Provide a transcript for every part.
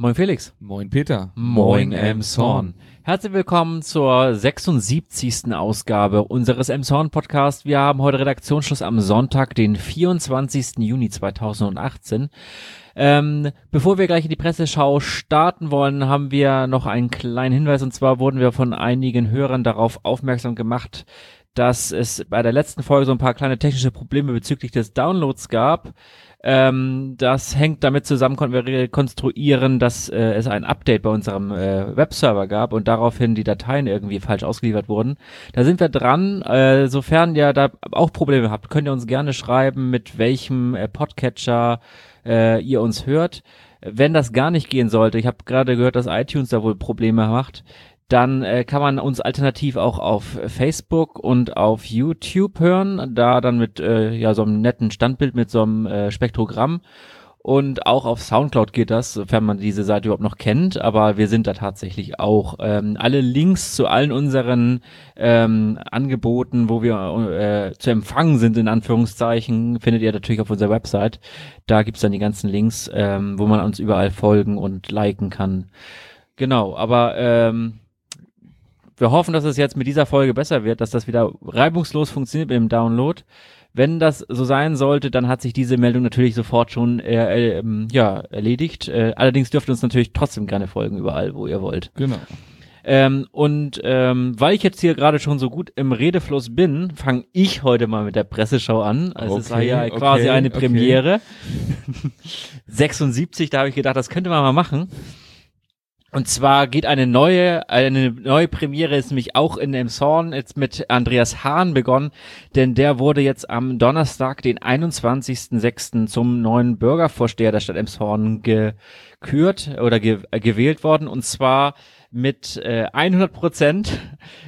Moin Felix. Moin Peter. Moin Emshorn. Herzlich willkommen zur 76. Ausgabe unseres Emshorn Podcast. Wir haben heute Redaktionsschluss am Sonntag, den 24. Juni 2018. Ähm, bevor wir gleich in die Presseschau starten wollen, haben wir noch einen kleinen Hinweis und zwar wurden wir von einigen Hörern darauf aufmerksam gemacht, dass es bei der letzten Folge so ein paar kleine technische Probleme bezüglich des Downloads gab. Ähm, das hängt damit zusammen, konnten wir rekonstruieren, dass äh, es ein Update bei unserem äh, Webserver gab und daraufhin die Dateien irgendwie falsch ausgeliefert wurden. Da sind wir dran. Äh, sofern ihr da auch Probleme habt, könnt ihr uns gerne schreiben, mit welchem äh, Podcatcher äh, ihr uns hört. Wenn das gar nicht gehen sollte, ich habe gerade gehört, dass iTunes da wohl Probleme macht, dann äh, kann man uns alternativ auch auf Facebook und auf YouTube hören, da dann mit äh, ja so einem netten Standbild mit so einem äh, Spektrogramm. Und auch auf Soundcloud geht das, sofern man diese Seite überhaupt noch kennt, aber wir sind da tatsächlich auch. Ähm, alle Links zu allen unseren ähm, Angeboten, wo wir äh, zu empfangen sind, in Anführungszeichen, findet ihr natürlich auf unserer Website. Da gibt's dann die ganzen Links, ähm, wo man uns überall folgen und liken kann. Genau, aber ähm, wir hoffen, dass es jetzt mit dieser Folge besser wird, dass das wieder reibungslos funktioniert mit dem Download. Wenn das so sein sollte, dann hat sich diese Meldung natürlich sofort schon äh, äh, ja, erledigt. Äh, allerdings dürft ihr uns natürlich trotzdem gerne folgen, überall, wo ihr wollt. Genau. Ähm, und ähm, weil ich jetzt hier gerade schon so gut im Redefluss bin, fange ich heute mal mit der Presseschau an. Also es war ja quasi okay, eine okay. Premiere. 76, da habe ich gedacht, das könnte man mal machen. Und zwar geht eine neue, eine neue Premiere ist nämlich auch in Emshorn jetzt mit Andreas Hahn begonnen, denn der wurde jetzt am Donnerstag, den 21.06. zum neuen Bürgervorsteher der Stadt Emshorn gekürt oder ge gewählt worden und zwar mit äh, 100 Prozent.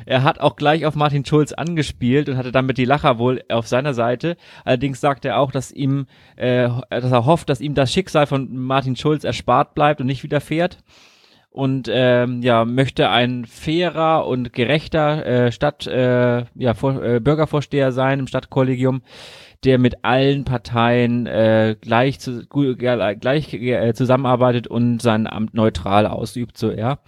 Er hat auch gleich auf Martin Schulz angespielt und hatte damit die Lacher wohl auf seiner Seite. Allerdings sagt er auch, dass ihm, äh, dass er hofft, dass ihm das Schicksal von Martin Schulz erspart bleibt und nicht widerfährt und ähm, ja möchte ein fairer und gerechter äh, Stadt äh, ja vor, äh, Bürgervorsteher sein im Stadtkollegium, der mit allen Parteien äh, gleich zu, ja, gleich äh, zusammenarbeitet und sein Amt neutral ausübt so er.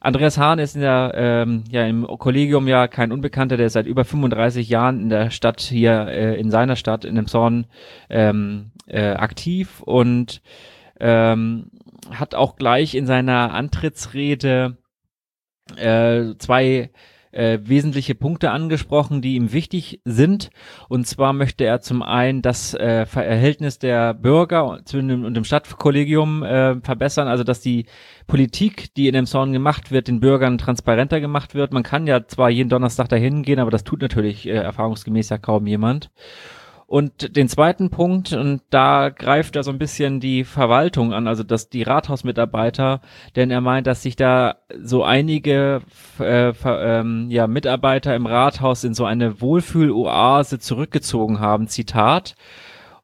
Andreas Hahn ist in der, ähm, ja, im Kollegium ja kein Unbekannter, der ist seit über 35 Jahren in der Stadt hier, äh, in seiner Stadt, in dem Zorn, ähm, äh, aktiv und ähm, hat auch gleich in seiner Antrittsrede äh, zwei äh, wesentliche Punkte angesprochen, die ihm wichtig sind. Und zwar möchte er zum einen das äh, Verhältnis der Bürger zwischen dem, und dem Stadtkollegium äh, verbessern, also dass die Politik, die in dem Zorn gemacht wird, den Bürgern transparenter gemacht wird. Man kann ja zwar jeden Donnerstag dahin gehen, aber das tut natürlich äh, erfahrungsgemäß ja kaum jemand. Und den zweiten Punkt, und da greift er so ein bisschen die Verwaltung an, also dass die Rathausmitarbeiter, denn er meint, dass sich da so einige äh, ähm, ja, Mitarbeiter im Rathaus in so eine Wohlfühloase zurückgezogen haben, Zitat.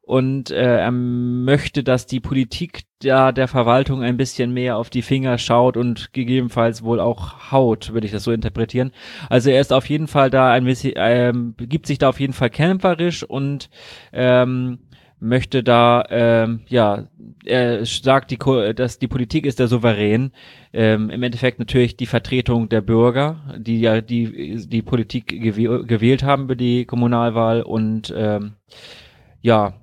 Und äh, er möchte, dass die Politik da der Verwaltung ein bisschen mehr auf die Finger schaut und gegebenenfalls wohl auch haut, würde ich das so interpretieren. Also er ist auf jeden Fall da ein bisschen, ähm, gibt sich da auf jeden Fall kämpferisch und ähm, möchte da, ähm, ja, er sagt, die, Ko- dass die Politik ist der Souverän. Ähm, Im Endeffekt natürlich die Vertretung der Bürger, die ja die, die Politik gewäh gewählt haben für die Kommunalwahl und ähm, ja,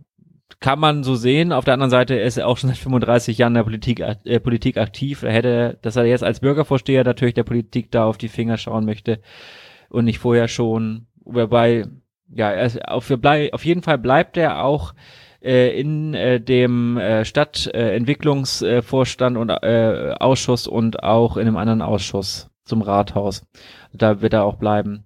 kann man so sehen. Auf der anderen Seite ist er auch schon seit 35 Jahren in der Politik, äh, Politik aktiv. Er hätte, dass er jetzt als Bürgervorsteher natürlich der Politik da auf die Finger schauen möchte und nicht vorher schon. Wobei, ja, er auf, auf jeden Fall bleibt er auch äh, in äh, dem äh, Stadtentwicklungsvorstand und äh, Ausschuss und auch in einem anderen Ausschuss zum Rathaus. Da wird er auch bleiben.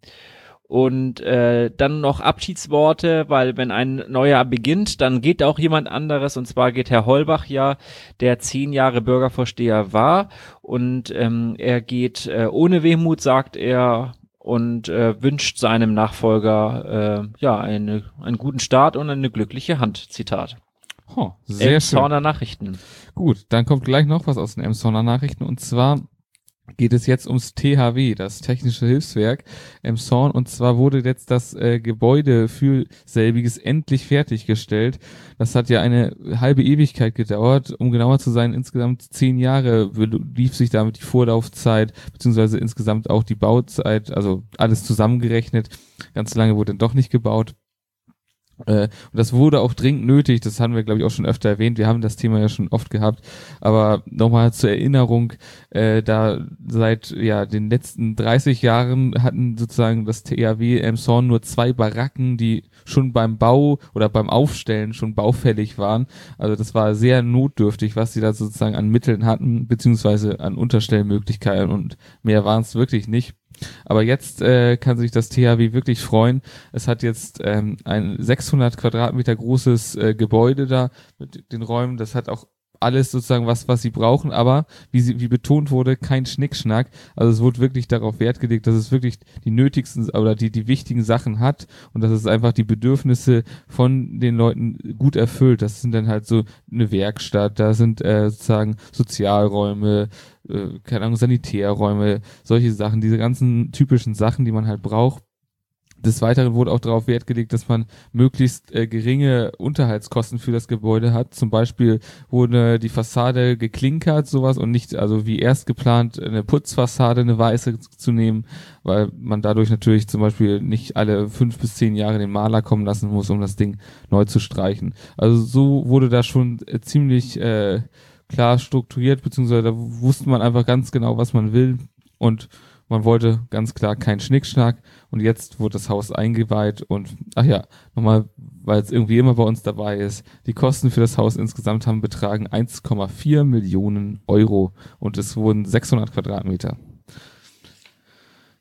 Und äh, dann noch Abschiedsworte, weil wenn ein neuer beginnt, dann geht auch jemand anderes. Und zwar geht Herr Holbach ja, der zehn Jahre Bürgervorsteher war. Und ähm, er geht äh, ohne Wehmut, sagt er, und äh, wünscht seinem Nachfolger äh, ja eine, einen guten Start und eine glückliche Hand. Zitat. Oh, sehr schön. Elmshorner Nachrichten. Gut, dann kommt gleich noch was aus den Emshorner Nachrichten und zwar geht es jetzt ums THW, das Technische Hilfswerk Emshorn. Und zwar wurde jetzt das äh, Gebäude für selbiges endlich fertiggestellt. Das hat ja eine halbe Ewigkeit gedauert. Um genauer zu sein, insgesamt zehn Jahre lief sich damit die Vorlaufzeit, beziehungsweise insgesamt auch die Bauzeit, also alles zusammengerechnet. Ganz lange wurde dann doch nicht gebaut. Äh, und das wurde auch dringend nötig, das haben wir, glaube ich, auch schon öfter erwähnt. Wir haben das Thema ja schon oft gehabt. Aber nochmal zur Erinnerung, äh, da seit ja den letzten 30 Jahren hatten sozusagen das THW Emshorn nur zwei Baracken, die schon beim Bau oder beim Aufstellen schon baufällig waren. Also das war sehr notdürftig, was sie da sozusagen an Mitteln hatten, beziehungsweise an Unterstellmöglichkeiten und mehr waren es wirklich nicht. Aber jetzt äh, kann sich das THW wirklich freuen. Es hat jetzt ähm, ein 600 Quadratmeter großes äh, Gebäude da mit den Räumen. Das hat auch alles sozusagen was, was sie brauchen, aber wie sie, wie betont wurde, kein Schnickschnack. Also es wurde wirklich darauf Wert gelegt, dass es wirklich die nötigsten oder die, die wichtigen Sachen hat und dass es einfach die Bedürfnisse von den Leuten gut erfüllt. Das sind dann halt so eine Werkstatt, da sind äh, sozusagen Sozialräume, äh, keine Ahnung, Sanitärräume, solche Sachen, diese ganzen typischen Sachen, die man halt braucht. Des Weiteren wurde auch darauf Wert gelegt, dass man möglichst äh, geringe Unterhaltskosten für das Gebäude hat. Zum Beispiel wurde die Fassade geklinkert, sowas, und nicht, also wie erst geplant, eine Putzfassade, eine weiße zu nehmen, weil man dadurch natürlich zum Beispiel nicht alle fünf bis zehn Jahre den Maler kommen lassen muss, um das Ding neu zu streichen. Also so wurde da schon äh, ziemlich äh, klar strukturiert, beziehungsweise da wusste man einfach ganz genau, was man will und man wollte ganz klar keinen Schnickschnack und jetzt wurde das Haus eingeweiht und ach ja, nochmal, weil es irgendwie immer bei uns dabei ist, die Kosten für das Haus insgesamt haben betragen 1,4 Millionen Euro und es wurden 600 Quadratmeter.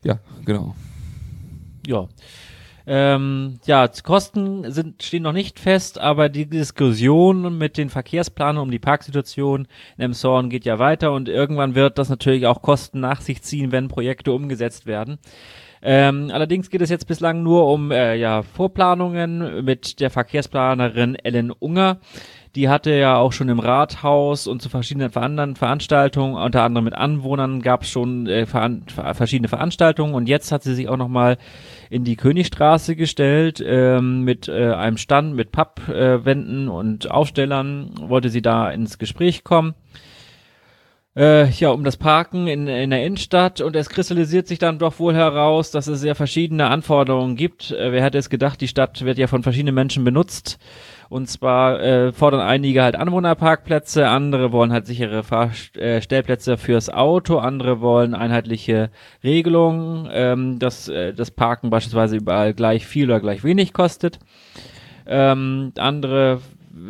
Ja, genau. Ja, ähm, ja, Kosten sind, stehen noch nicht fest, aber die Diskussion mit den Verkehrsplanern um die Parksituation in Emshorn geht ja weiter und irgendwann wird das natürlich auch Kosten nach sich ziehen, wenn Projekte umgesetzt werden. Ähm, allerdings geht es jetzt bislang nur um äh, ja, Vorplanungen mit der Verkehrsplanerin Ellen Unger. Die hatte ja auch schon im Rathaus und zu verschiedenen anderen Veranstaltungen, unter anderem mit Anwohnern, gab es schon äh, veran verschiedene Veranstaltungen und jetzt hat sie sich auch nochmal in die Königstraße gestellt ähm, mit äh, einem Stand mit Pappwänden äh, und Aufstellern, wollte sie da ins Gespräch kommen äh, ja, um das Parken in, in der Innenstadt und es kristallisiert sich dann doch wohl heraus, dass es sehr verschiedene Anforderungen gibt. Äh, wer hätte es gedacht, die Stadt wird ja von verschiedenen Menschen benutzt. Und zwar äh, fordern einige halt Anwohnerparkplätze, andere wollen halt sichere Fahrstellplätze äh, fürs Auto, andere wollen einheitliche Regelungen, ähm, dass äh, das Parken beispielsweise überall gleich viel oder gleich wenig kostet. Ähm, andere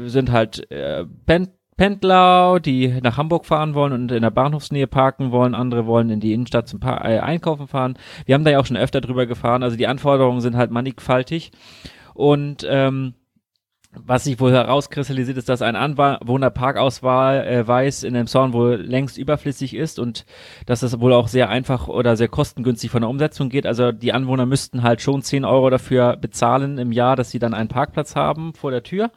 sind halt äh, Pen Pendler, die nach Hamburg fahren wollen und in der Bahnhofsnähe parken wollen. Andere wollen in die Innenstadt zum pa äh, Einkaufen fahren. Wir haben da ja auch schon öfter drüber gefahren. Also die Anforderungen sind halt mannigfaltig. Und ähm, was sich wohl herauskristallisiert, ist, dass ein Anwohnerparkausweis äh, in dem Zorn wohl längst überflüssig ist und dass es wohl auch sehr einfach oder sehr kostengünstig von der Umsetzung geht. Also die Anwohner müssten halt schon 10 Euro dafür bezahlen im Jahr, dass sie dann einen Parkplatz haben vor der Tür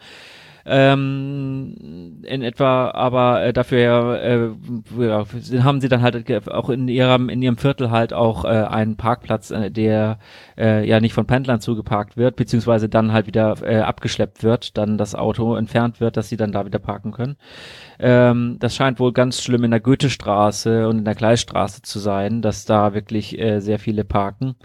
ähm, in etwa, aber äh, dafür äh, ja, haben sie dann halt auch in ihrem in ihrem Viertel halt auch äh, einen Parkplatz, äh, der äh, ja nicht von Pendlern zugeparkt wird, beziehungsweise dann halt wieder äh, abgeschleppt wird, dann das Auto entfernt wird, dass sie dann da wieder parken können. Ähm, das scheint wohl ganz schlimm in der Goethestraße und in der Gleisstraße zu sein, dass da wirklich äh, sehr viele parken.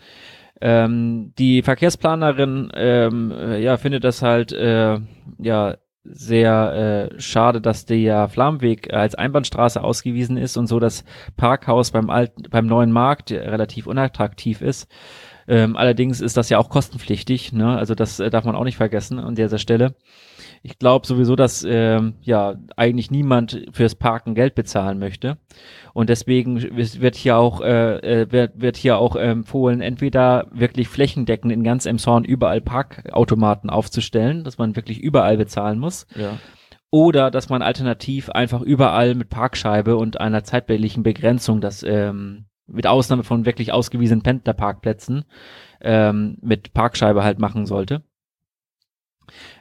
Ähm, die Verkehrsplanerin ähm, äh, ja findet das halt äh, ja sehr äh, schade, dass der Flammweg als Einbahnstraße ausgewiesen ist und so das Parkhaus beim alten, beim neuen Markt relativ unattraktiv ist. Ähm, allerdings ist das ja auch kostenpflichtig, ne? Also das äh, darf man auch nicht vergessen an dieser Stelle. Ich glaube sowieso, dass ähm, ja eigentlich niemand fürs Parken Geld bezahlen möchte. Und deswegen wird hier auch, äh, äh, wird, wird hier auch empfohlen, entweder wirklich flächendeckend in ganz Emshorn überall Parkautomaten aufzustellen, dass man wirklich überall bezahlen muss. Ja. Oder dass man alternativ einfach überall mit Parkscheibe und einer zeitbildlichen Begrenzung das ähm, mit Ausnahme von wirklich ausgewiesenen Pendlerparkplätzen ähm, mit Parkscheibe halt machen sollte.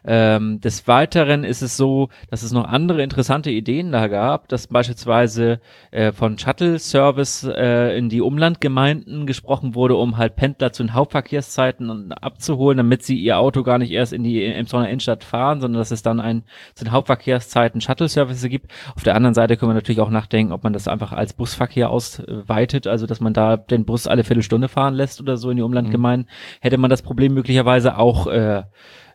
Ähm, des Weiteren ist es so, dass es noch andere interessante Ideen da gab, dass beispielsweise äh, von Shuttle-Service äh, in die Umlandgemeinden gesprochen wurde, um halt Pendler zu den Hauptverkehrszeiten abzuholen, damit sie ihr Auto gar nicht erst in die Emsonner Innenstadt fahren, sondern dass es dann ein zu den Hauptverkehrszeiten Shuttle-Service gibt. Auf der anderen Seite können wir natürlich auch nachdenken, ob man das einfach als Busverkehr ausweitet, also dass man da den Bus alle Viertelstunde fahren lässt oder so in die Umlandgemeinden. Mhm. Hätte man das Problem möglicherweise auch äh,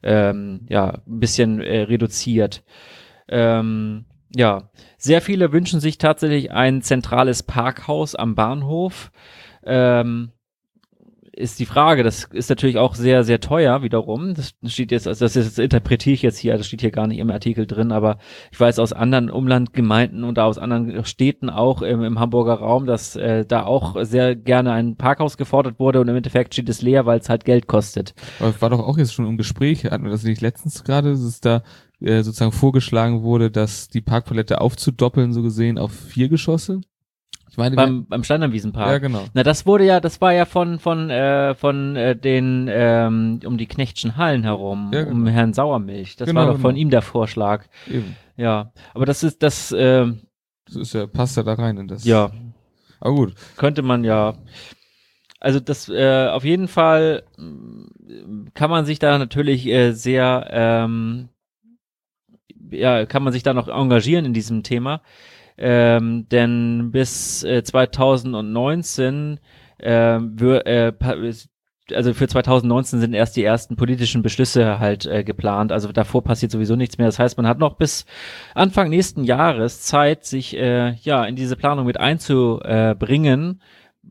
ähm, ja, ein bisschen äh, reduziert. Ähm, ja, sehr viele wünschen sich tatsächlich ein zentrales Parkhaus am Bahnhof. Ähm, ist die Frage, das ist natürlich auch sehr, sehr teuer wiederum. Das steht jetzt, also das, ist, das interpretiere ich jetzt hier, das steht hier gar nicht im Artikel drin, aber ich weiß aus anderen Umlandgemeinden und aus anderen Städten auch im, im Hamburger Raum, dass äh, da auch sehr gerne ein Parkhaus gefordert wurde und im Endeffekt steht es leer, weil es halt Geld kostet. Aber war doch auch jetzt schon im Gespräch, hatten wir das nicht letztens gerade, dass es da äh, sozusagen vorgeschlagen wurde, dass die Parkpalette aufzudoppeln, so gesehen, auf vier Geschosse? Ich meine, beim, beim Steinernwiesenpark. Ja, genau. Na, das wurde ja, das war ja von von äh, von äh, den ähm, um die Knechtschen Hallen herum, ja, genau. um Herrn Sauermilch. Das genau, war doch genau. von ihm der Vorschlag. Eben. Ja, aber das ist das. Äh, das ist ja passt ja da rein in das. Ja. Aber gut. Könnte man ja. Also das äh, auf jeden Fall mm, kann man sich da natürlich äh, sehr ähm, ja kann man sich da noch engagieren in diesem Thema. Ähm, denn bis äh, 2019 äh, wir, äh, also für 2019 sind erst die ersten politischen Beschlüsse halt äh, geplant. Also davor passiert sowieso nichts mehr. Das heißt, man hat noch bis Anfang nächsten Jahres Zeit, sich äh, ja in diese Planung mit einzubringen.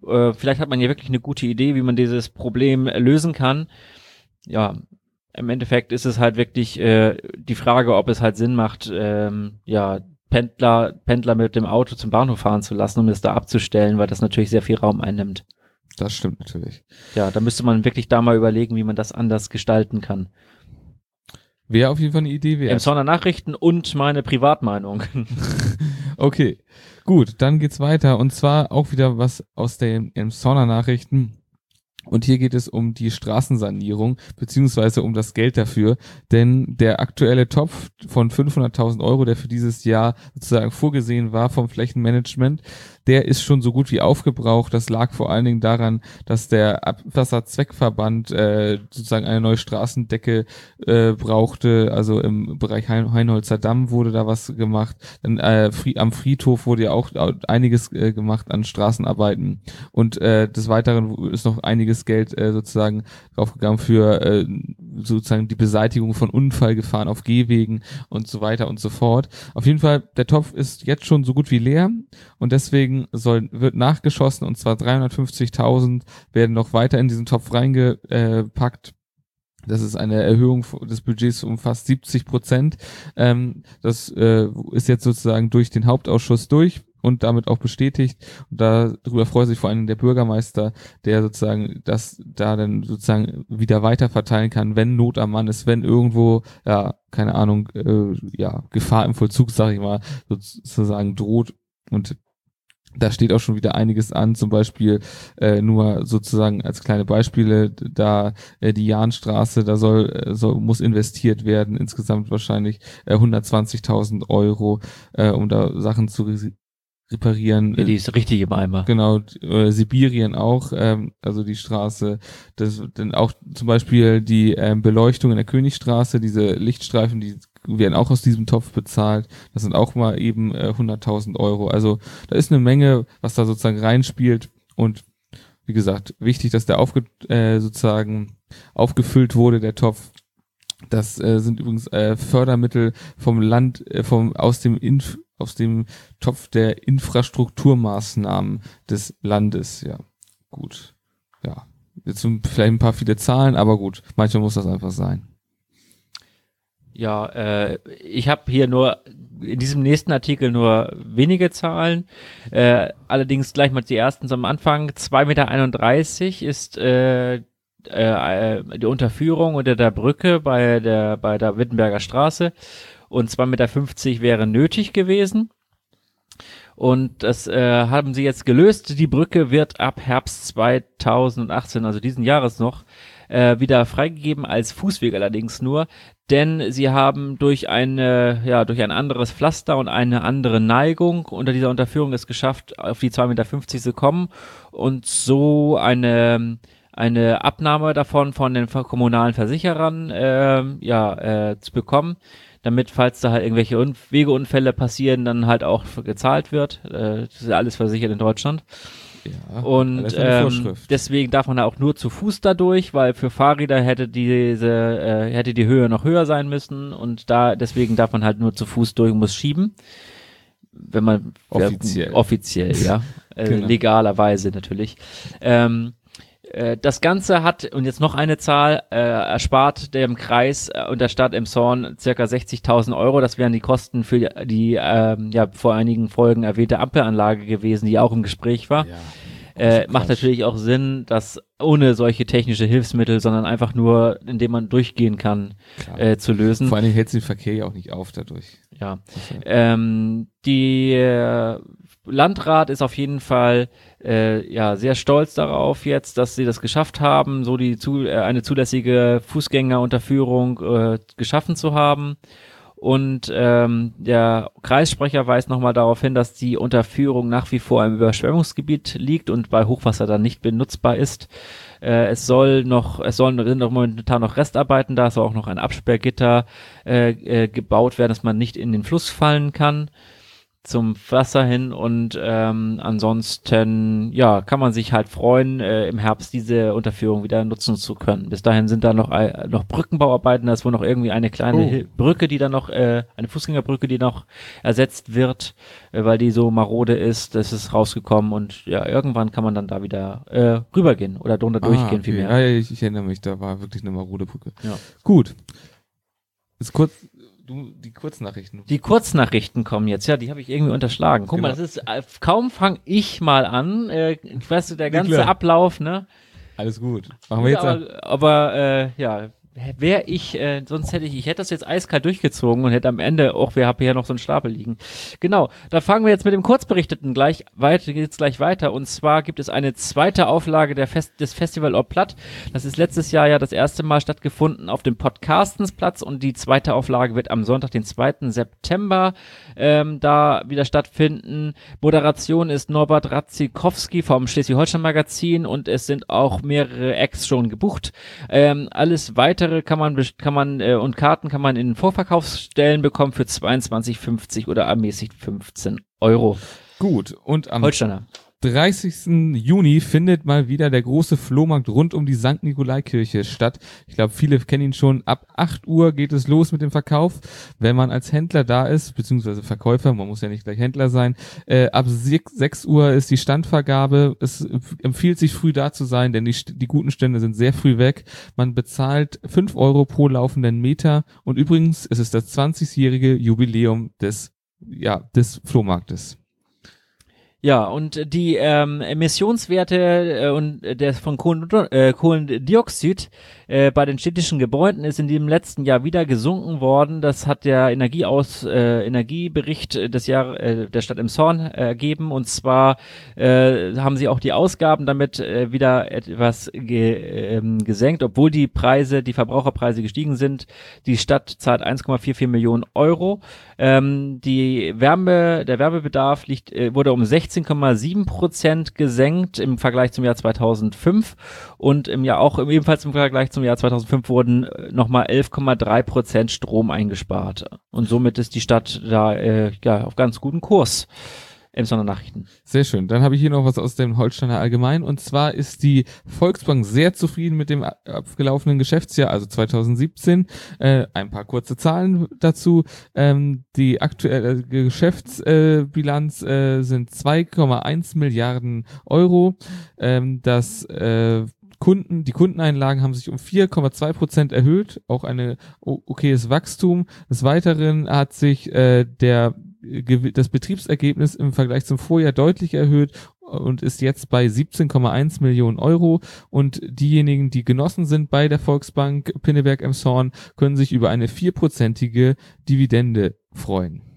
Äh, vielleicht hat man ja wirklich eine gute Idee, wie man dieses Problem lösen kann. Ja, im Endeffekt ist es halt wirklich äh, die Frage, ob es halt Sinn macht, ähm, ja, Pendler, Pendler mit dem Auto zum Bahnhof fahren zu lassen, um es da abzustellen, weil das natürlich sehr viel Raum einnimmt. Das stimmt natürlich. Ja, da müsste man wirklich da mal überlegen, wie man das anders gestalten kann. Wäre auf jeden Fall eine Idee wert. Emsonner Nachrichten und meine Privatmeinung. okay, gut, dann geht's weiter und zwar auch wieder was aus den Emsonner Nachrichten. Und hier geht es um die Straßensanierung beziehungsweise um das Geld dafür, denn der aktuelle Topf von 500.000 Euro, der für dieses Jahr sozusagen vorgesehen war vom Flächenmanagement, der ist schon so gut wie aufgebraucht. Das lag vor allen Dingen daran, dass der Abwasserzweckverband äh, sozusagen eine neue Straßendecke äh, brauchte. Also im Bereich hein Heinholzer Damm wurde da was gemacht. Dann äh, am Friedhof wurde ja auch einiges äh, gemacht an Straßenarbeiten. Und äh, des Weiteren ist noch einiges Geld äh, sozusagen draufgegangen für äh, sozusagen die Beseitigung von Unfallgefahren auf Gehwegen und so weiter und so fort. Auf jeden Fall, der Topf ist jetzt schon so gut wie leer und deswegen deswegen soll, wird nachgeschossen und zwar 350.000 werden noch weiter in diesen Topf reingepackt. Das ist eine Erhöhung des Budgets um fast 70 Prozent. Ähm, das äh, ist jetzt sozusagen durch den Hauptausschuss durch und damit auch bestätigt. Und darüber freut sich vor allem der Bürgermeister, der sozusagen das da dann sozusagen wieder weiter verteilen kann, wenn Not am Mann ist, wenn irgendwo, ja, keine Ahnung, äh, ja, Gefahr im Vollzug, sag ich mal, sozusagen droht. Und da steht auch schon wieder einiges an, zum Beispiel äh, nur sozusagen als kleine Beispiele, da äh, die Jahnstraße, da soll, äh, soll muss investiert werden, insgesamt wahrscheinlich äh, 120.000 Euro, äh, um da Sachen zu reparieren. Ja, die ist richtig im Eimer. Genau, äh, Sibirien auch, ähm, also die Straße, das dann auch zum Beispiel die ähm, Beleuchtung in der Königstraße, diese Lichtstreifen, die werden auch aus diesem Topf bezahlt. Das sind auch mal eben äh, 100.000 Euro. Also da ist eine Menge, was da sozusagen reinspielt. Und wie gesagt, wichtig, dass der aufge äh, sozusagen aufgefüllt wurde, der Topf. Das äh, sind übrigens äh, Fördermittel vom Land, äh, vom aus dem Inf aus dem Topf der Infrastrukturmaßnahmen des Landes. Ja, gut. Ja, jetzt sind vielleicht ein paar viele Zahlen, aber gut, manchmal muss das einfach sein. Ja, äh, ich habe hier nur in diesem nächsten Artikel nur wenige Zahlen. Äh, allerdings gleich mal die ersten zum Anfang. 2,31 Meter ist äh, äh, die Unterführung unter der Brücke bei der, bei der Wittenberger Straße und 2,50 Meter wäre nötig gewesen. Und das äh, haben sie jetzt gelöst. Die Brücke wird ab Herbst 2018, also diesen Jahres noch, äh, wieder freigegeben als Fußweg allerdings nur denn sie haben durch eine, ja, durch ein anderes Pflaster und eine andere Neigung unter dieser Unterführung es geschafft, auf die 2,50 Meter zu kommen und so eine, eine Abnahme davon von den kommunalen Versicherern äh, ja, äh, zu bekommen, damit, falls da halt irgendwelche Un Wegeunfälle passieren, dann halt auch gezahlt wird. Äh, das ist ja alles versichert in Deutschland. Ja, Und ähm, deswegen darf man da auch nur zu Fuß dadurch, weil für Fahrräder hätte diese äh, hätte die Höhe noch höher sein müssen und da deswegen darf man halt nur zu Fuß durch und muss schieben, wenn man Offiziell. ja, offiziell ja äh, Genau. legalerweise natürlich. Ähm, äh, das Ganze hat, und jetzt noch eine Zahl, äh, erspart dem Kreis äh, und der Stadt Emshorn circa 60.000 Euro. Das wären die Kosten für die, die ähm, ja, vor einigen Folgen erwähnte Ampelanlage gewesen, die auch im Gespräch war. ja. Äh, macht natürlich auch Sinn, dass ohne solche technische Hilfsmittel, sondern einfach nur, indem man durchgehen kann, Klar. äh, zu lösen. Vor Dingen hält sich der Verkehr ja auch nicht auf dadurch. Ja- Ähm, die äh, Landrat ist auf jeden Fall äh, ja sehr stolz darauf jetzt, dass sie das geschafft haben, so die zu, äh, eine zulässige Fußgängerunterführung äh, geschaffen zu haben. Und ähm, der Kreissprecher weist nochmal darauf hin, dass die Unterführung nach wie vor im Überschwemmungsgebiet liegt und bei Hochwasser dann nicht benutzbar ist. Äh, es soll noch, es sollen sind noch momentan noch Restarbeiten da, es soll auch noch ein Absperrgitter äh, äh, gebaut werden, dass man nicht in den Fluss fallen kann zum Wasser hin und ähm, ansonsten ja kann man sich halt freuen äh, im Herbst diese Unterführung wieder nutzen zu können. Bis dahin sind da noch äh, noch Brückenbauarbeiten, da ist wohl noch irgendwie eine kleine Oh. Brücke, die dann noch äh, eine Fußgängerbrücke, die noch ersetzt wird, äh, weil die so marode ist. Das ist rausgekommen und ja irgendwann kann man dann da wieder äh, rübergehen oder drunter durchgehen Ah, okay. vielmehr. Ja, ja, ich, ich erinnere mich, da war wirklich eine marode Brücke. Ja. Gut. Jetzt kurz, du, die Kurznachrichten. Die Kurznachrichten kommen jetzt, ja, die habe ich irgendwie unterschlagen. Guck mal, Genau. das ist, äh, kaum fange ich mal an, äh, ich weiß, der Ja, ganze. Ablauf, ne? Alles gut. Machen wir jetzt an. aber, aber äh, ja, wäre ich, äh, sonst hätte ich, ich hätte das jetzt eiskalt durchgezogen und hätte am Ende, auch wir haben hier noch so einen Stapel liegen. Genau, da fangen wir jetzt mit dem Kurzberichteten gleich weiter, geht's gleich weiter. Und zwar gibt es eine zweite Auflage der Fest, des Festival Au Platt. Das ist letztes Jahr ja das erste Mal stattgefunden auf dem Podcastенsplatz und die zweite Auflage wird am Sonntag, den 2. September, ähm, da wieder stattfinden. Moderation ist Norbert Ratzikowski vom Schleswig-Holstein-Magazin und es sind auch mehrere Acts schon gebucht. Ähm, alles weitere kann man kann man äh, und Karten kann man in Vorverkaufsstellen bekommen für 22,50 oder ermäßigt 15 Euro. Gut. Und am Holsteiner. 30. Juni findet mal wieder der große Flohmarkt rund um die St. Nikolaikirche statt. Ich glaube, viele kennen ihn schon. Ab 8 Uhr geht es los mit dem Verkauf. Wenn man als Händler da ist, beziehungsweise Verkäufer, man muss ja nicht gleich Händler sein, äh, ab 6, 6 Uhr ist die Standvergabe. Es empfiehlt sich früh da zu sein, denn die, die guten Stände sind sehr früh weg. Man bezahlt 5 Euro pro laufenden Meter. Und übrigens, es ist das 20-jährige Jubiläum des, ja, des Flohmarktes. Ja, und die ähm, Emissionswerte äh, und äh, der von Kohlen, äh, Kohlendioxid äh, bei den städtischen Gebäuden ist in dem letzten Jahr wieder gesunken worden. Das hat der Energieaus äh, Energiebericht des Jahr äh, der Stadt Emshorn äh, ergeben. Und zwar äh, haben sie auch die Ausgaben damit äh, wieder etwas ge, ähm, gesenkt, obwohl die Preise, die Verbraucherpreise gestiegen sind. Die Stadt zahlt 1,44 Millionen Euro. Ähm, die Wärme, der Werbebedarf liegt, äh, wurde um 16,7 Prozent gesenkt im Vergleich zum Jahr 2005 und im Jahr auch ebenfalls im Vergleich zum Jahr 2005 wurden äh, nochmal 11,3 Prozent Strom eingespart und somit ist die Stadt da äh, ja auf ganz guten Kurs. Emsonner Nachrichten. Sehr schön. Dann habe ich hier noch was aus dem Holsteiner Allgemein. Und zwar ist die Volksbank sehr zufrieden mit dem abgelaufenen Geschäftsjahr, also 2017. Äh, ein paar kurze Zahlen dazu. Ähm, die aktuelle Geschäftsbilanz äh, sind 2,1 Milliarden Euro. Ähm, das äh, Kunden, die Kundeneinlagen haben sich um 4,2 Prozent erhöht, auch eine okayes Wachstum. Des Weiteren hat sich äh, der das Betriebsergebnis im Vergleich zum Vorjahr deutlich erhöht und ist jetzt bei 17,1 Millionen Euro. Und diejenigen, die Genossen sind bei der Volksbank Pinneberg Emshorn, können sich über eine vierprozentige Dividende freuen.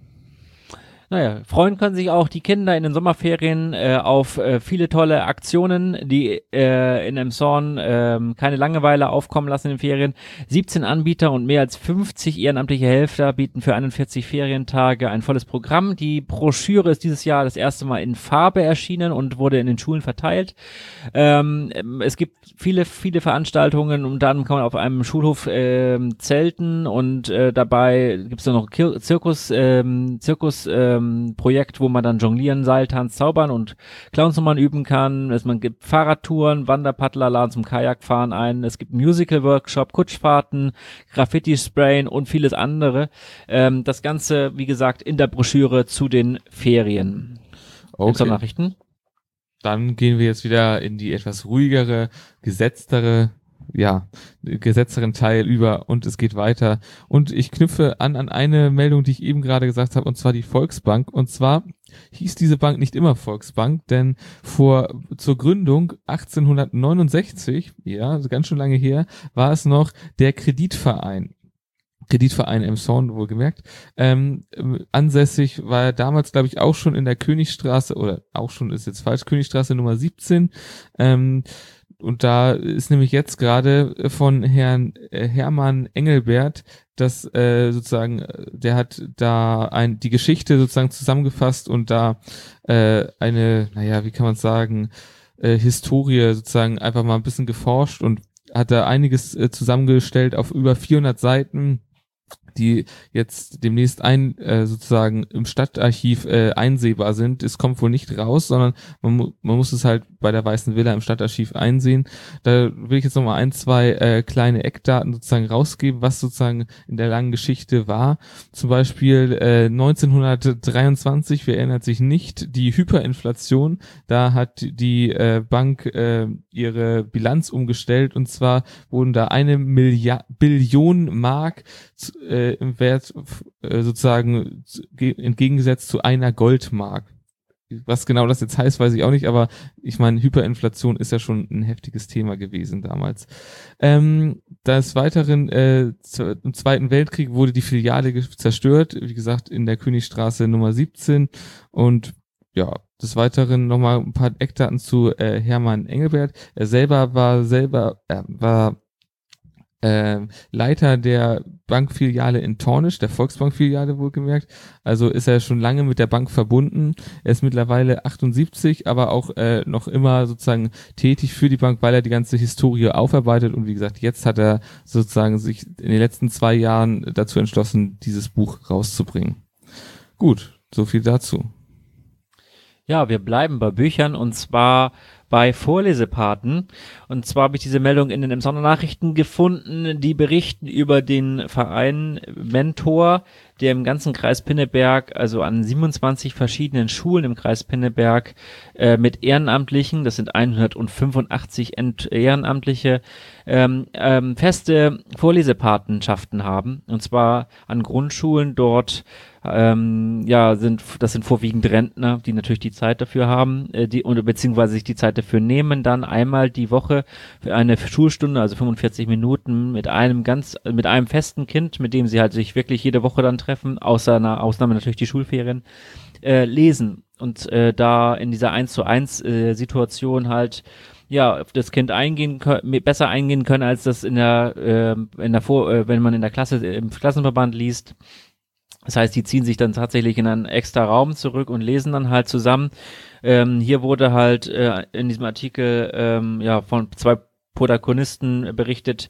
Naja, freuen können sich auch die Kinder in den Sommerferien äh, auf äh, viele tolle Aktionen, die äh, in Emshorn äh, keine Langeweile aufkommen lassen in den Ferien. 17 Anbieter und mehr als 50 ehrenamtliche Helfer bieten für 41 Ferientage ein volles Programm. Die Broschüre ist dieses Jahr das erste Mal in Farbe erschienen und wurde in den Schulen verteilt. Ähm, es gibt viele, viele Veranstaltungen und dann kann man auf einem Schulhof äh, zelten und äh, dabei gibt es noch Zirkus, ähm, Zirkus ähm, Projekt, wo man dann jonglieren, Seiltanz, Zaubern und Clownsnummern üben kann. Es man gibt Fahrradtouren, Wanderpaddler laden zum Kajakfahren ein. Es gibt Musical-Workshop, Kutschfahrten, Graffiti-Sprayen und vieles andere. Ähm, das Ganze, wie gesagt, in der Broschüre zu den Ferien. Okay. Nachrichten? Dann gehen wir jetzt wieder in die etwas ruhigere, gesetztere ja, gesetzteren Teil über und es geht weiter. Und ich knüpfe an an eine Meldung, die ich eben gerade gesagt habe, und zwar die Volksbank. Und zwar hieß diese Bank nicht immer Volksbank, denn vor zur Gründung 1869, ja, also ganz schön lange her, war es noch der Kreditverein. Kreditverein Emson, wohlgemerkt. Ähm, ansässig war er damals, glaube ich, auch schon in der Königstraße, oder auch schon ist jetzt falsch, Königstraße Nummer 17. Ähm, und da ist nämlich jetzt gerade von Herrn äh, Hermann Engelbert, dass äh, sozusagen, äh, der hat da ein, die Geschichte sozusagen zusammengefasst und da äh, eine, naja, wie kann man sagen, äh, Historie sozusagen einfach mal ein bisschen geforscht und hat da einiges äh, zusammengestellt auf über 400 Seiten die jetzt demnächst ein äh, sozusagen im Stadtarchiv äh, einsehbar sind. Es kommt wohl nicht raus, sondern man, man muss es halt bei der Weißen Villa im Stadtarchiv einsehen. Da will ich jetzt nochmal ein, zwei äh, kleine Eckdaten sozusagen rausgeben, was sozusagen in der langen Geschichte war. Zum Beispiel äh, 1923, wer erinnert sich nicht, die Hyperinflation, da hat die äh, Bank äh, ihre Bilanz umgestellt und zwar wurden da eine Milliard Billion Mark äh, im Wert äh, sozusagen entgegengesetzt zu einer Goldmark. Was genau das jetzt heißt, weiß ich auch nicht, aber ich meine, Hyperinflation ist ja schon ein heftiges Thema gewesen damals. Ähm, des Weiteren, äh, im Zweiten Weltkrieg wurde die Filiale zerstört, wie gesagt, in der Königstraße Nummer 17 und ja, des Weiteren nochmal ein paar Eckdaten zu äh, Hermann Engelbert. Er selber war selber, äh, war äh, Leiter der Bankfiliale in Tornisch, der Volksbankfiliale wohlgemerkt. Also ist er schon lange mit der Bank verbunden. Er ist mittlerweile 78, aber auch äh, noch immer sozusagen tätig für die Bank, weil er die ganze Historie aufarbeitet. Und wie gesagt, jetzt hat er sozusagen sich in den letzten zwei Jahren dazu entschlossen, dieses Buch rauszubringen. Gut, so viel dazu. Ja, wir bleiben bei Büchern und zwar bei Vorlesepaten. Und zwar habe ich diese Meldung in den Emsonner Nachrichten gefunden, die berichten über den Verein Mentor, der im ganzen Kreis Pinneberg, also an 27 verschiedenen Schulen im Kreis Pinneberg äh, mit Ehrenamtlichen, das sind 185 Ent Ehrenamtliche, ähm, ähm, feste Vorlesepatenschaften haben. Und zwar an Grundschulen dort ähm, ja, sind, das sind vorwiegend Rentner, die natürlich die Zeit dafür haben, äh, die, oder beziehungsweise sich die Zeit dafür nehmen, dann einmal die Woche für eine Schulstunde, also 45 Minuten mit einem ganz, mit einem festen Kind, mit dem sie halt sich wirklich jede Woche dann treffen, außer einer Ausnahme natürlich die Schulferien, äh, lesen und äh, da in dieser 1 zu 1 äh, Situation halt ja, auf das Kind eingehen können, besser eingehen können, als das in der, äh, in der Vor, äh, wenn man in der Klasse, im Klassenverband liest. Das heißt, die ziehen sich dann tatsächlich in einen extra Raum zurück und lesen dann halt zusammen. Ähm, hier wurde halt äh, in diesem Artikel ähm, ja von zwei Protagonisten berichtet,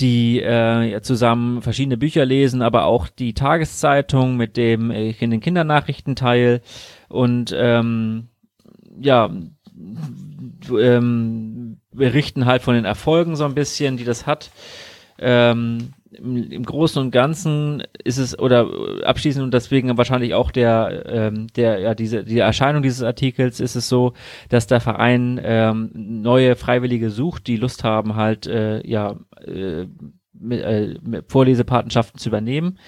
die äh, zusammen verschiedene Bücher lesen, aber auch die Tageszeitung mit dem äh, in den Kindernachrichtenteil und ähm, ja ähm, berichten halt von den Erfolgen so ein bisschen, die das hat. Ähm, im, im Großen und Ganzen ist es oder abschließend und deswegen wahrscheinlich auch der ähm, der ja diese die Erscheinung dieses Artikels ist es so, dass der Verein ähm, neue Freiwillige sucht, die Lust haben halt äh, ja äh, mit, äh, mit Vorlesepatenschaften zu übernehmen.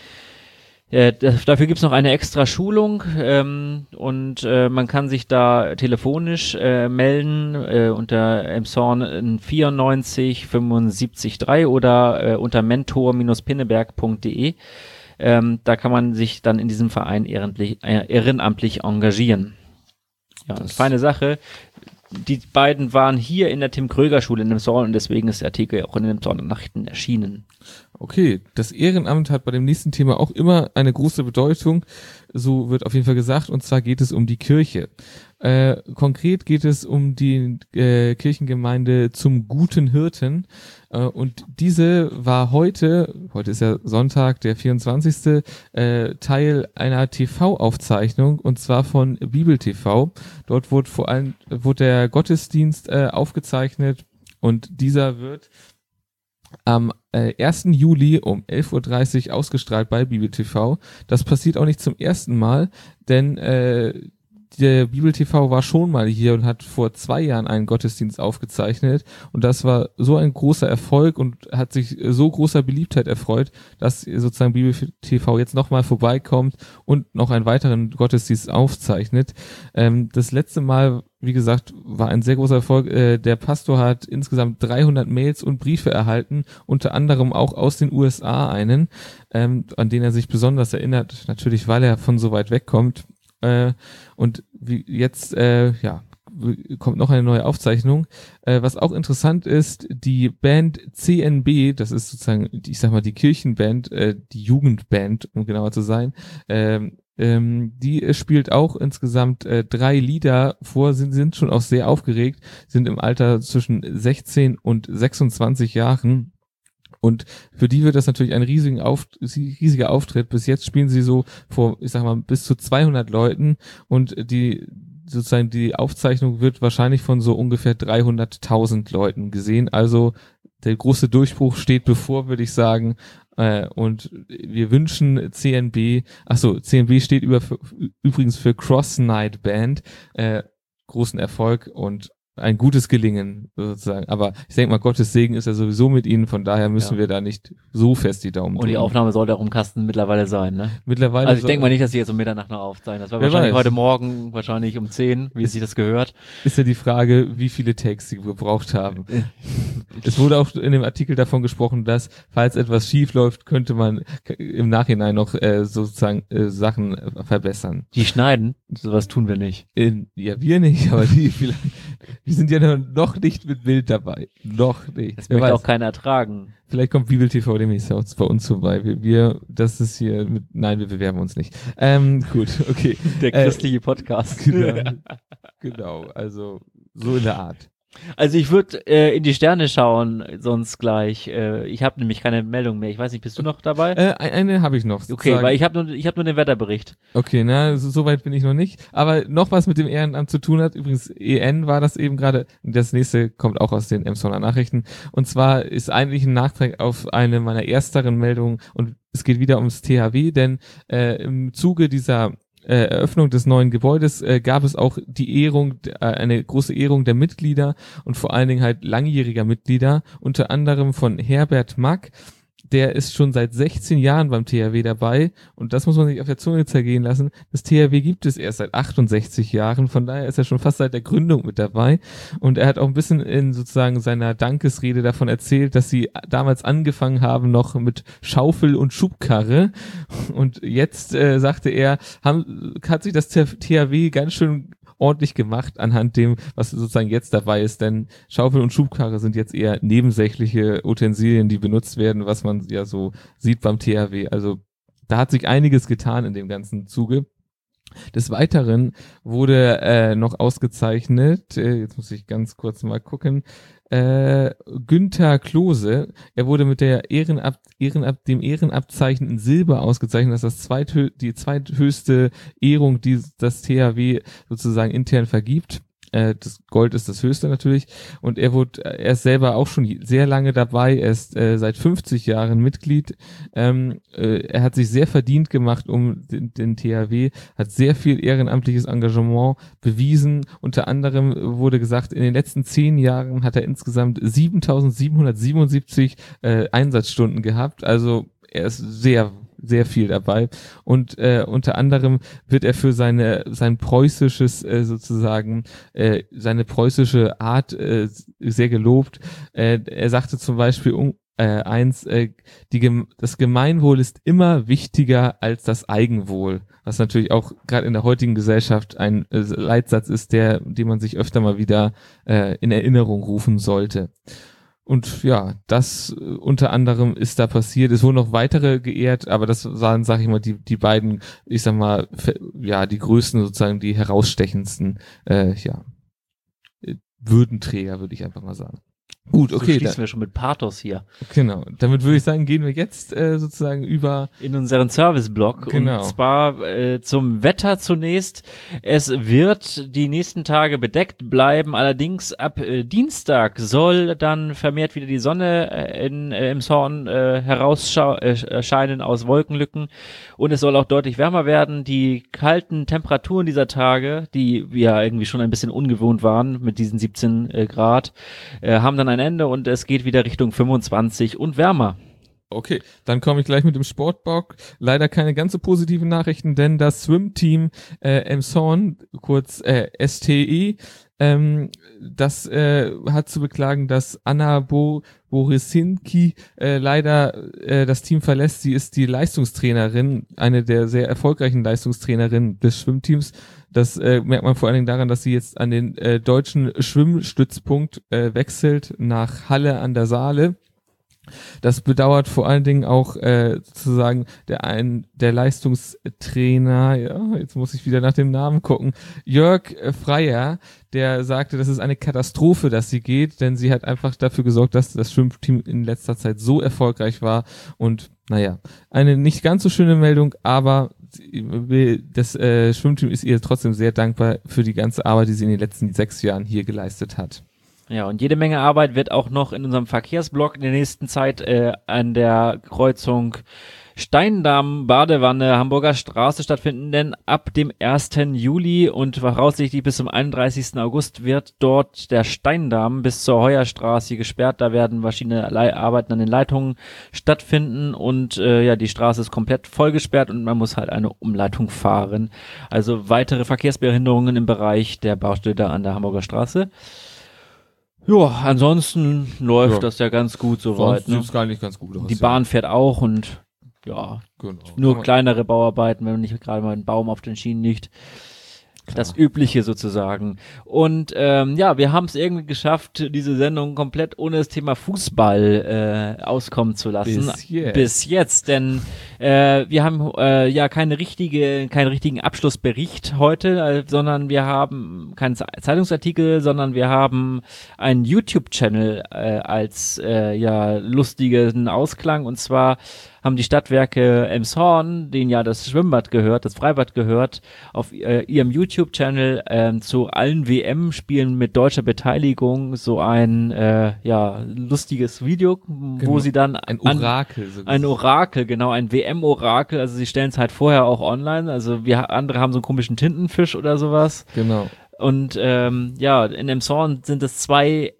Äh, dafür gibt's noch eine extra Schulung ähm, und äh, man kann sich da telefonisch äh, melden äh, unter Emsorn 94 75 3 oder äh, unter mentor-pinneberg.de. Ähm, da kann man sich dann in diesem Verein ehrenamtlich, äh, ehrenamtlich engagieren. Ja, das ist eine feine Sache. Die beiden waren hier in der Tim Kröger Schule in dem Zorn und deswegen ist der Artikel auch in den Nachrichten erschienen. Okay, das Ehrenamt hat bei dem nächsten Thema auch immer eine große Bedeutung. So wird auf jeden Fall gesagt. Und zwar geht es um die Kirche. Äh, konkret geht es um die äh, Kirchengemeinde zum guten Hirten. Äh, und diese war heute, heute ist ja Sonntag, der 24. Äh, Teil einer TV-Aufzeichnung und zwar von Bibel TV. Dort wurde vor allem wurde der Gottesdienst äh, aufgezeichnet und dieser wird am äh, 1. Juli um 11.30 Uhr ausgestrahlt bei Bibel. Das passiert auch nicht zum ersten Mal, denn äh, der Bibel TV war schon mal hier und hat vor zwei Jahren einen Gottesdienst aufgezeichnet und das war so ein großer Erfolg und hat sich so großer Beliebtheit erfreut, dass sozusagen Bibel TV jetzt nochmal vorbeikommt und noch einen weiteren Gottesdienst aufzeichnet. Ähm, das letzte Mal, wie gesagt, war ein sehr großer Erfolg. Äh, der Pastor hat insgesamt 300 Mails und Briefe erhalten, unter anderem auch aus den USA einen, ähm, an den er sich besonders erinnert, natürlich weil er von so weit wegkommt äh, und wie jetzt, äh, ja, kommt noch eine neue Aufzeichnung. Äh, was auch interessant ist, die Band CNB, das ist sozusagen, ich sag mal, die Kirchenband, äh, die Jugendband, um genauer zu sein, ähm, ähm, die spielt auch insgesamt äh, drei Lieder vor, sind, sind schon auch sehr aufgeregt, sind im Alter zwischen 16 und 26 Jahren und für die wird das natürlich ein riesigen Auf, riesiger Auftritt. Bis jetzt spielen sie so vor, ich sag mal, bis zu 200 Leuten und die sozusagen die Aufzeichnung wird wahrscheinlich von so ungefähr 300.000 Leuten gesehen. Also der große Durchbruch steht bevor, würde ich sagen. Äh, und wir wünschen CNB, ach so, CNB steht über, übrigens für Cross Night Band, äh, großen Erfolg und ein gutes Gelingen sozusagen. Aber ich denke mal, Gottes Segen ist ja sowieso mit ihnen, von daher müssen ja. wir da nicht so fest die Daumen drücken. Und die Aufnahme sollte auch im Kasten mittlerweile sein, ne? Mittlerweile. Also ich denke mal nicht, dass sie jetzt um Mitternacht noch aufzeichnen. Das war wahrscheinlich weiß. heute Morgen, wahrscheinlich um 10, wie sich das gehört. Ist ja die Frage, wie viele Takes sie gebraucht haben. es wurde auch in dem Artikel davon gesprochen, dass, falls etwas schief läuft, könnte man im Nachhinein noch äh, sozusagen äh, Sachen äh, verbessern. Die schneiden? Sowas tun wir nicht. In, ja, wir nicht, aber die vielleicht. Wir sind ja noch nicht mit Bild dabei. Noch nicht. Das möchte auch keiner ertragen. Vielleicht kommt Bibel TV demnächst auch bei uns vorbei. Wir, wir, das ist hier mit, nein, wir bewerben uns nicht. Ähm, gut, okay. Der christliche äh, Podcast. Genau, genau, also so in der Art. Also ich würde äh, in die Sterne schauen, sonst gleich. Äh, ich habe nämlich keine Meldung mehr. Ich weiß nicht, bist du noch dabei? Äh, eine habe ich noch. Okay, weil ich habe nur, ich habe nur den Wetterbericht. Okay, na so, so weit bin ich noch nicht. Aber noch was mit dem Ehrenamt zu tun hat. Übrigens EN war das eben gerade. Das nächste kommt auch aus den Emsonner Nachrichten. Und zwar ist eigentlich ein Nachtrag auf eine meiner ersteren Meldungen und es geht wieder ums THW, denn äh, im Zuge dieser Eröffnung des neuen Gebäudes äh, gab es auch die Ehrung, äh, eine große Ehrung der Mitglieder und vor allen Dingen halt langjähriger Mitglieder, unter anderem von Herbert Mack, der ist schon seit 16 Jahren beim THW dabei. Und das muss man sich auf der Zunge zergehen lassen. Das THW gibt es erst seit 68 Jahren, von daher ist er schon fast seit der Gründung mit dabei. Und er hat auch ein bisschen in sozusagen seiner Dankesrede davon erzählt, dass sie damals angefangen haben noch mit Schaufel und Schubkarre. Und jetzt äh, sagte er, haben, hat sich das THW ganz schön ordentlich gemacht anhand dem, was sozusagen jetzt dabei ist, denn Schaufel und Schubkarre sind jetzt eher nebensächliche Utensilien, die benutzt werden, was man ja so sieht beim THW. Also da hat sich einiges getan in dem ganzen Zuge. Des Weiteren wurde äh, noch ausgezeichnet, äh, jetzt muss ich ganz kurz mal gucken, äh, Günther Klose. Er wurde mit der Ehrenab, Ehrenab, dem Ehrenabzeichen in Silber ausgezeichnet. Das ist das zweithö die zweithöchste Ehrung, die das THW sozusagen intern vergibt. Äh, das Gold ist das höchste natürlich. Und er wurde, er ist selber auch schon sehr lange dabei. Er ist äh, seit 50 Jahren Mitglied. Ähm, äh, er hat sich sehr verdient gemacht um den, den THW, hat sehr viel ehrenamtliches Engagement bewiesen. Unter anderem wurde gesagt, in den letzten zehn Jahren hat er insgesamt 7777 äh, Einsatzstunden gehabt. Also er ist sehr sehr viel dabei. Und äh, unter anderem wird er für seine sein preußisches äh, sozusagen äh, seine preußische Art äh, sehr gelobt. Äh, er sagte zum Beispiel äh, eins, äh, die, das Gemeinwohl ist immer wichtiger als das Eigenwohl, was natürlich auch gerade in der heutigen Gesellschaft ein äh, Leitsatz ist, der, den man sich öfter mal wieder äh, in Erinnerung rufen sollte. Und ja, das äh, unter anderem ist da passiert. Es wurden noch weitere geehrt, aber das waren, sag ich mal, die, die beiden, ich sag mal, ja, die größten sozusagen, die herausstechendsten, äh, ja, Würdenträger, würde ich einfach mal sagen. Gut, so okay, schließen da, wir schon mit Pathos hier. genau. Damit würde ich sagen, gehen wir jetzt äh, sozusagen über in unseren Serviceblock. Genau. Und zwar äh, zum Wetter zunächst. Es wird die nächsten Tage bedeckt bleiben. Allerdings ab äh, Dienstag soll dann vermehrt wieder die Sonne äh, in, äh, im Zorn äh, herauserscheinen aus Wolkenlücken. Und es soll auch deutlich wärmer werden. Die kalten Temperaturen dieser Tage, die ja irgendwie schon ein bisschen ungewohnt waren mit diesen 17 äh, Grad, äh, haben dann ein Ende und es geht wieder Richtung 25 und wärmer. Okay, dann komme ich gleich mit dem Sportbock. Leider keine ganz so positiven Nachrichten, denn das Swim-Team äh, Emson, kurz äh, STE, ähm, das äh, hat zu beklagen, dass Anna Bo Borisinki äh, leider äh, das Team verlässt. Sie ist die Leistungstrainerin, eine der sehr erfolgreichen Leistungstrainerinnen des Schwimmteams. Das äh, merkt man vor allen Dingen daran, dass sie jetzt an den äh, deutschen Schwimmstützpunkt äh, wechselt nach Halle an der Saale. Das bedauert vor allen Dingen auch äh, sozusagen der ein der Leistungstrainer, ja, jetzt muss ich wieder nach dem Namen gucken, Jörg Freier, der sagte, das ist eine Katastrophe, dass sie geht, denn sie hat einfach dafür gesorgt, dass das Schwimmteam in letzter Zeit so erfolgreich war und naja, eine nicht ganz so schöne Meldung, aber das äh, Schwimmteam ist ihr trotzdem sehr dankbar für die ganze Arbeit, die sie in den letzten sechs Jahren hier geleistet hat. Ja, und jede Menge Arbeit wird auch noch in unserem Verkehrsblock in der nächsten Zeit äh, an der Kreuzung Steindamm, Badewanne, Hamburger Straße stattfinden, denn ab dem 1. Juli und voraussichtlich bis zum 31. August wird dort der Steindamm bis zur Heuerstraße gesperrt. Da werden verschiedene Arbeiten an den Leitungen stattfinden und äh, ja, die Straße ist komplett vollgesperrt und man muss halt eine Umleitung fahren. Also weitere Verkehrsbehinderungen im Bereich der Baustelle an der Hamburger Straße. Ja, ansonsten läuft Ja. das ja ganz gut soweit. Sonst Ne? sieht's gar nicht ganz gut aus. Die ja. Bahn fährt auch und ja, Genau. nur Kann man- kleinere Bauarbeiten, wenn nicht gerade mal ein Baum auf den Schienen liegt. Das Übliche sozusagen. Und ähm, ja, wir haben es irgendwie geschafft, diese Sendung komplett ohne das Thema Fußball äh, auskommen zu lassen. Bis jetzt. Bis jetzt, denn äh, wir haben äh, ja keine richtige, keinen richtigen Abschlussbericht heute, äh, sondern wir haben keinen Ze- Zeitungsartikel, sondern wir haben einen YouTube-Channel äh, als äh, ja lustigen Ausklang und zwar haben die Stadtwerke Emshorn, denen ja das Schwimmbad gehört, das Freibad gehört, auf äh, ihrem YouTube-Channel ähm, zu allen WM-Spielen mit deutscher Beteiligung so ein äh, ja lustiges Video, wo Genau. sie dann Ein an- Orakel. so ein. Orakel, genau, ein WM-Orakel. Also sie stellen es halt vorher auch online. Also wir andere haben so einen komischen Tintenfisch oder sowas. Genau. Und ähm, ja, in dem Zorn sind es zwei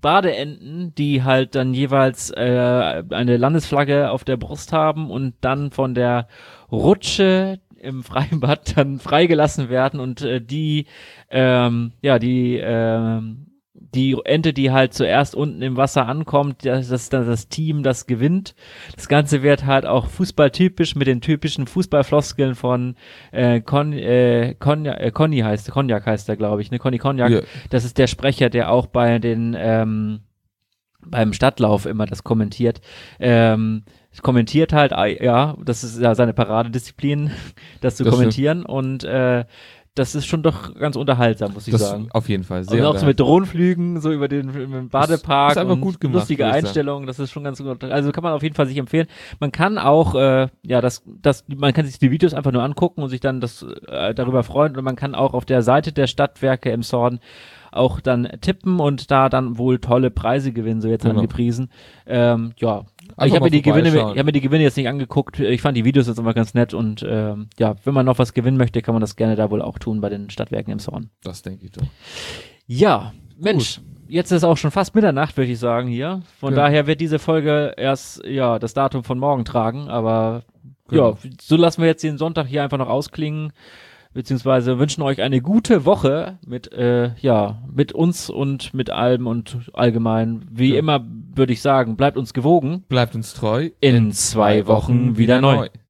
Badeenten, die halt dann jeweils äh, eine Landesflagge auf der Brust haben und dann von der Rutsche im Freibad dann freigelassen werden und äh, die ähm, ja die ähm, die Ente, die halt zuerst unten im Wasser ankommt, das ist dann das Team, das gewinnt. Das Ganze wird halt auch fußballtypisch mit den typischen Fußballfloskeln von äh, Con, äh, Conja, äh, Conny heißt, Cognac heißt er, glaube ich, ne? Conny Cognac. Ja. Das ist der Sprecher, der auch bei den ähm, beim Stadtlauf immer das kommentiert. Ähm, kommentiert halt, ah, ja, das ist ja seine Paradedisziplin, das zu Das kommentieren und äh, das ist schon doch ganz unterhaltsam, muss ich Das sagen. auf jeden Fall. Und Sehr auch so mit Drohnenflügen, so über den Badepark. ist einfach und gut gemacht, Lustige. Einstellungen, das ist schon ganz gut. Also kann man auf jeden Fall sich empfehlen. Man kann auch, äh, ja, das, das, man kann sich die Videos einfach nur angucken und sich dann das äh, darüber freuen. Und man kann auch auf der Seite der Stadtwerke im Zorn auch dann tippen und da dann wohl tolle Preise gewinnen, so jetzt Genau. angepriesen. Ähm, ja, Einfach ich habe mir die Gewinne, ich habe mir die Gewinne jetzt nicht angeguckt. Ich fand die Videos jetzt immer ganz nett und ähm, ja, wenn man noch was gewinnen möchte, kann man das gerne da wohl auch tun bei den Stadtwerken im Zorn. Das denke ich doch. Ja, Mensch, jetzt ist auch schon fast Mitternacht, würde ich sagen hier. Von Ja. daher wird diese Folge erst ja das Datum von morgen tragen, aber Genau. ja, so lassen wir jetzt den Sonntag hier einfach noch ausklingen. Beziehungsweise wünschen euch eine gute Woche mit, äh, ja, mit uns und mit allem und allgemein. Wie Ja. immer würde ich sagen, bleibt uns gewogen. Bleibt uns treu. In zwei Wochen wieder neu.